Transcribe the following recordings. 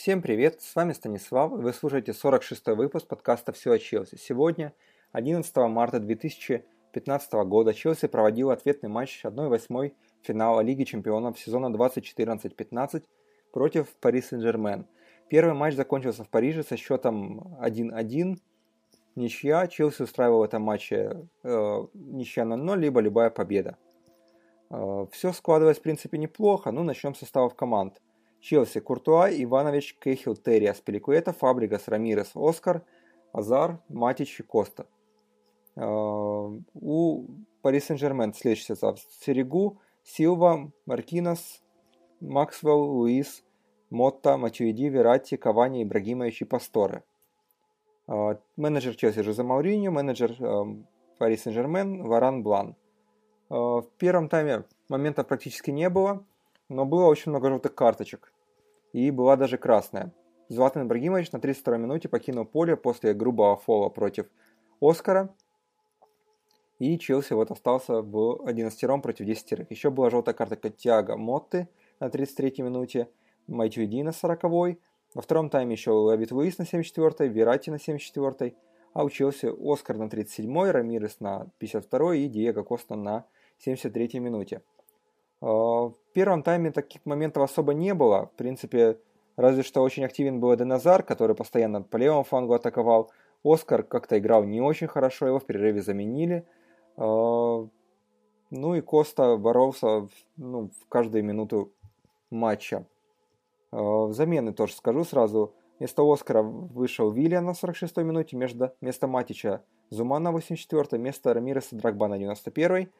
Всем привет, с вами Станислав, вы слушаете 46-й выпуск подкаста «Все о Челси». Сегодня, 11 марта 2015 года, Челси проводил ответный матч 1-8 финала Лиги чемпионов сезона 2014-15 против Пари Сен-Жермен. Первый матч закончился в Париже со счетом 1-1, ничья. Челси устраивал в этом матче э, ничья 0-0, либо любая победа. Э, все складывалось в принципе неплохо, ну начнем с составов команд – Челси, Куртуа, Иванович, Кехил, Терри, Аспиликуэта, Фабригас, Рамирес, Оскар, Азар, Матич и Коста. Uh, у Пари Сен-Жермен следующий состав. Серегу, Силва, Маркинос, Максвелл, Луис, Мотта, Матюиди, Верати, Кавани, Ибрагимович и Пасторе. Uh, менеджер Челси Жозе Мауриньо, менеджер uh, Пари Сен-Жермен Варан Блан. В первом тайме моментов практически не было но было очень много желтых карточек. И была даже красная. Златан Ибрагимович на 32 минуте покинул поле после грубого фола против Оскара. И Челси вот остался в 11 против 10 Еще была желтая карта Тиаго Мотты на 33-й минуте, Майтюиди на 40-й. Во втором тайме еще Лавит Луис на 74-й, Верати на 74-й. А у Челси Оскар на 37-й, Рамирес на 52-й и Диего Коста на 73-й минуте. А, в первом тайме таких моментов особо не было. В принципе, разве что очень активен был Деназар, который постоянно по левому флангу атаковал. Оскар как-то играл не очень хорошо, его в перерыве заменили. А, ну и Коста боролся ну, в каждую минуту матча. А, замены тоже скажу сразу. Вместо Оскара вышел Виллиан на 46-й минуте, вместо Матича Зума на 84-й, вместо Рамиреса Драгба на 91-й.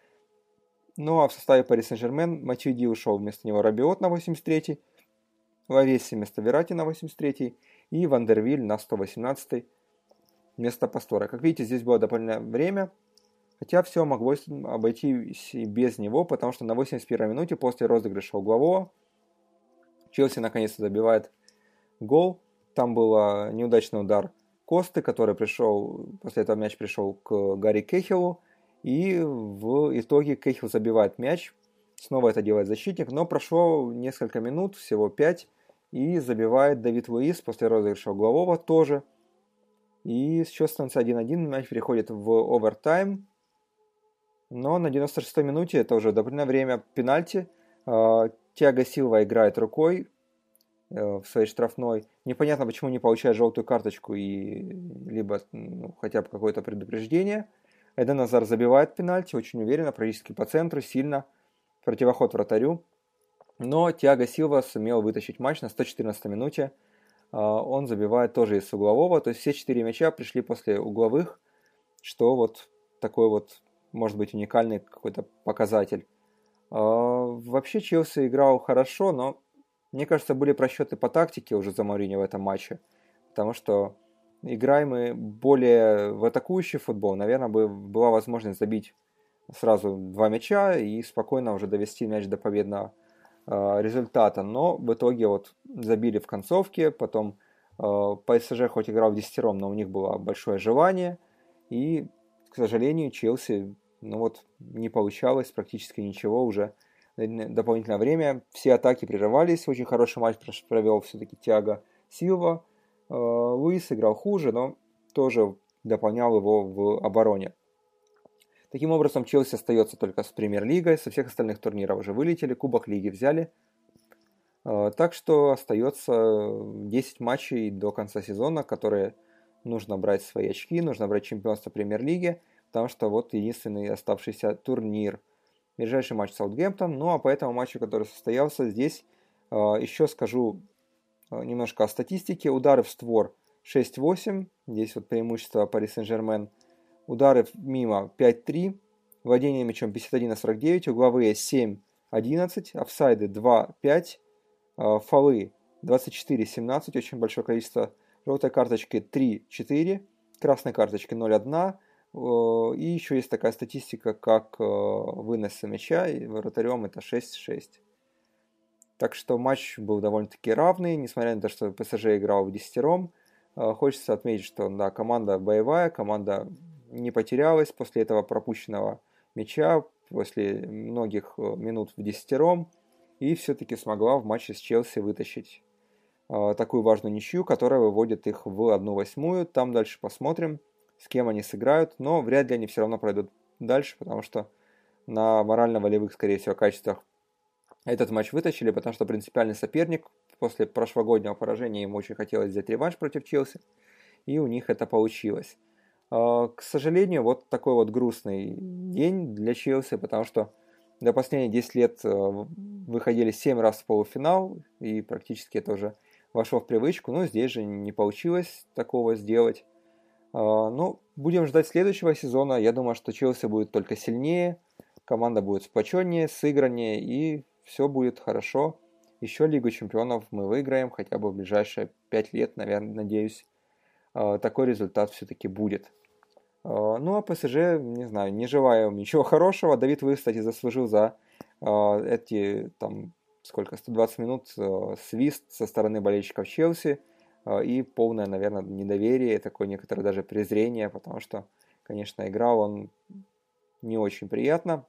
Ну а в составе Пари Сен-Жермен Матюди ушел, вместо него Рабиот на 83-й, Лавеси вместо Верати на 83-й и Вандервиль на 118-й вместо Пастора. Как видите, здесь было дополнительное время, хотя все могло обойтись и без него, потому что на 81-й минуте после розыгрыша углового Челси наконец-то забивает гол. Там был неудачный удар Косты, который пришел, после этого мяч пришел к Гарри Кехелу, и в итоге Кейхил забивает мяч. Снова это делает защитник, но прошло несколько минут, всего 5, и забивает Давид Луис после розыгрыша углового тоже. И счет становится 1-1, мяч переходит в овертайм. Но на 96-й минуте, это уже довольно время пенальти, а, Тиаго Силва играет рукой э, в своей штрафной. Непонятно, почему не получает желтую карточку и либо ну, хотя бы какое-то предупреждение – Эден Азар забивает пенальти, очень уверенно, практически по центру, сильно, противоход вратарю. Но Тиаго Силва сумел вытащить матч на 114 минуте. А, он забивает тоже из углового, то есть все четыре мяча пришли после угловых, что вот такой вот, может быть, уникальный какой-то показатель. А, вообще Челси играл хорошо, но мне кажется, были просчеты по тактике уже за Мауриньо в этом матче, потому что играем мы более в атакующий футбол, наверное, бы была возможность забить сразу два мяча и спокойно уже довести мяч до победного э, результата. Но в итоге вот забили в концовке, потом э, ПСЖ хоть играл в десятером, но у них было большое желание. И, к сожалению, Челси ну вот, не получалось практически ничего уже дополнительное время. Все атаки прерывались, очень хороший матч провел все-таки Тиаго Силва. Э, Луис играл хуже, но тоже дополнял его в обороне. Таким образом, Челси остается только с премьер-лигой, со всех остальных турниров уже вылетели, Кубок Лиги взяли. Э, так что остается 10 матчей до конца сезона, которые нужно брать свои очки, нужно брать чемпионство премьер-лиги, потому что вот единственный оставшийся турнир. Ближайший матч Саутгемптон, ну а по этому матчу, который состоялся здесь, э, еще скажу немножко о статистике. Удары в створ 6-8. Здесь вот преимущество Пари Сен-Жермен. Удары мимо 5-3. Владение мячом 51 на 49. Угловые 7-11. Офсайды 2-5. Э, фолы 24-17. Очень большое количество. Желтой карточки 3-4. Красной карточки 0-1. Э, и еще есть такая статистика, как вынос мяча. И вратарем это 6-6. Так что матч был довольно-таки равный, несмотря на то, что ПСЖ играл в десятером. А, хочется отметить, что да, команда боевая, команда не потерялась после этого пропущенного мяча, после многих э, минут в десятером, и все-таки смогла в матче с Челси вытащить такую важную ничью, которая выводит их в одну восьмую. Там дальше посмотрим, с кем они сыграют, но вряд ли они все равно пройдут дальше, потому что на морально-волевых, скорее всего, качествах этот матч вытащили, потому что принципиальный соперник после прошлогоднего поражения ему очень хотелось взять реванш против Челси, и у них это получилось. А, к сожалению, вот такой вот грустный день для Челси, потому что до последние 10 лет э, выходили 7 раз в полуфинал, и практически это уже вошло в привычку. Но здесь же не получилось такого сделать. А, ну, будем ждать следующего сезона. Я думаю, что Челси будет только сильнее, команда будет сплоченнее, сыграннее, и все будет хорошо. Еще Лигу чемпионов мы выиграем хотя бы в ближайшие 5 лет, наверное, надеюсь. А, такой результат все-таки будет. А, ну, а ПСЖ, не знаю, не желаю ничего хорошего. Давид вы, кстати, заслужил за эти, там, сколько, 120 минут свист со стороны болельщиков Челси – а, и полное, наверное, недоверие, такое некоторое даже презрение, потому что, конечно, играл он не очень приятно,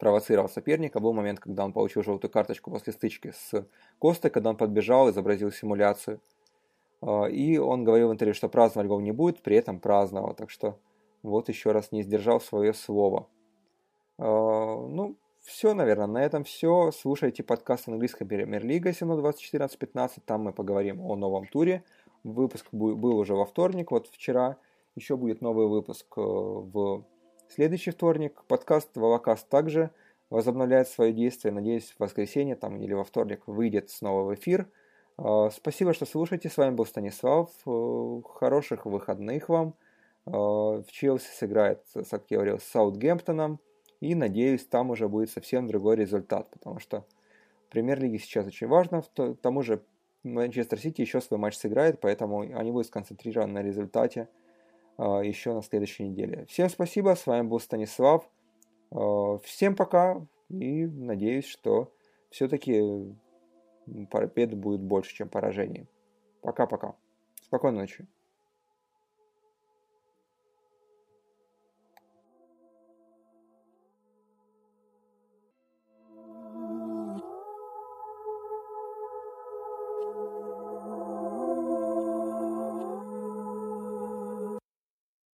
провоцировал соперника. Был момент, когда он получил желтую карточку после стычки с Костой, когда он подбежал, изобразил симуляцию. А, и он говорил в интервью, что праздновать гол не будет, при этом праздновал. Так что вот еще раз не сдержал свое слово. А, ну, все, наверное, на этом все. Слушайте подкаст английской премьер-лига 720-14-15. Там мы поговорим о новом туре. Выпуск был уже во вторник, вот вчера. Еще будет новый выпуск э, в следующий вторник. Подкаст Волокаст также возобновляет свое действие. Надеюсь, в воскресенье там, или во вторник выйдет снова в эфир. Э, спасибо, что слушаете. С вами был Станислав. Э, хороших выходных вам. В Челси сыграет, как я говорил, с Саутгемптоном. И надеюсь, там уже будет совсем другой результат, потому что в премьер-лиге сейчас очень важно. К тому же Манчестер Сити еще свой матч сыграет, поэтому они будут сконцентрированы на результате а, еще на следующей неделе. Всем спасибо, с вами был Станислав. А, всем пока и надеюсь, что все-таки побед будет больше, чем поражений. Пока-пока. Спокойной ночи.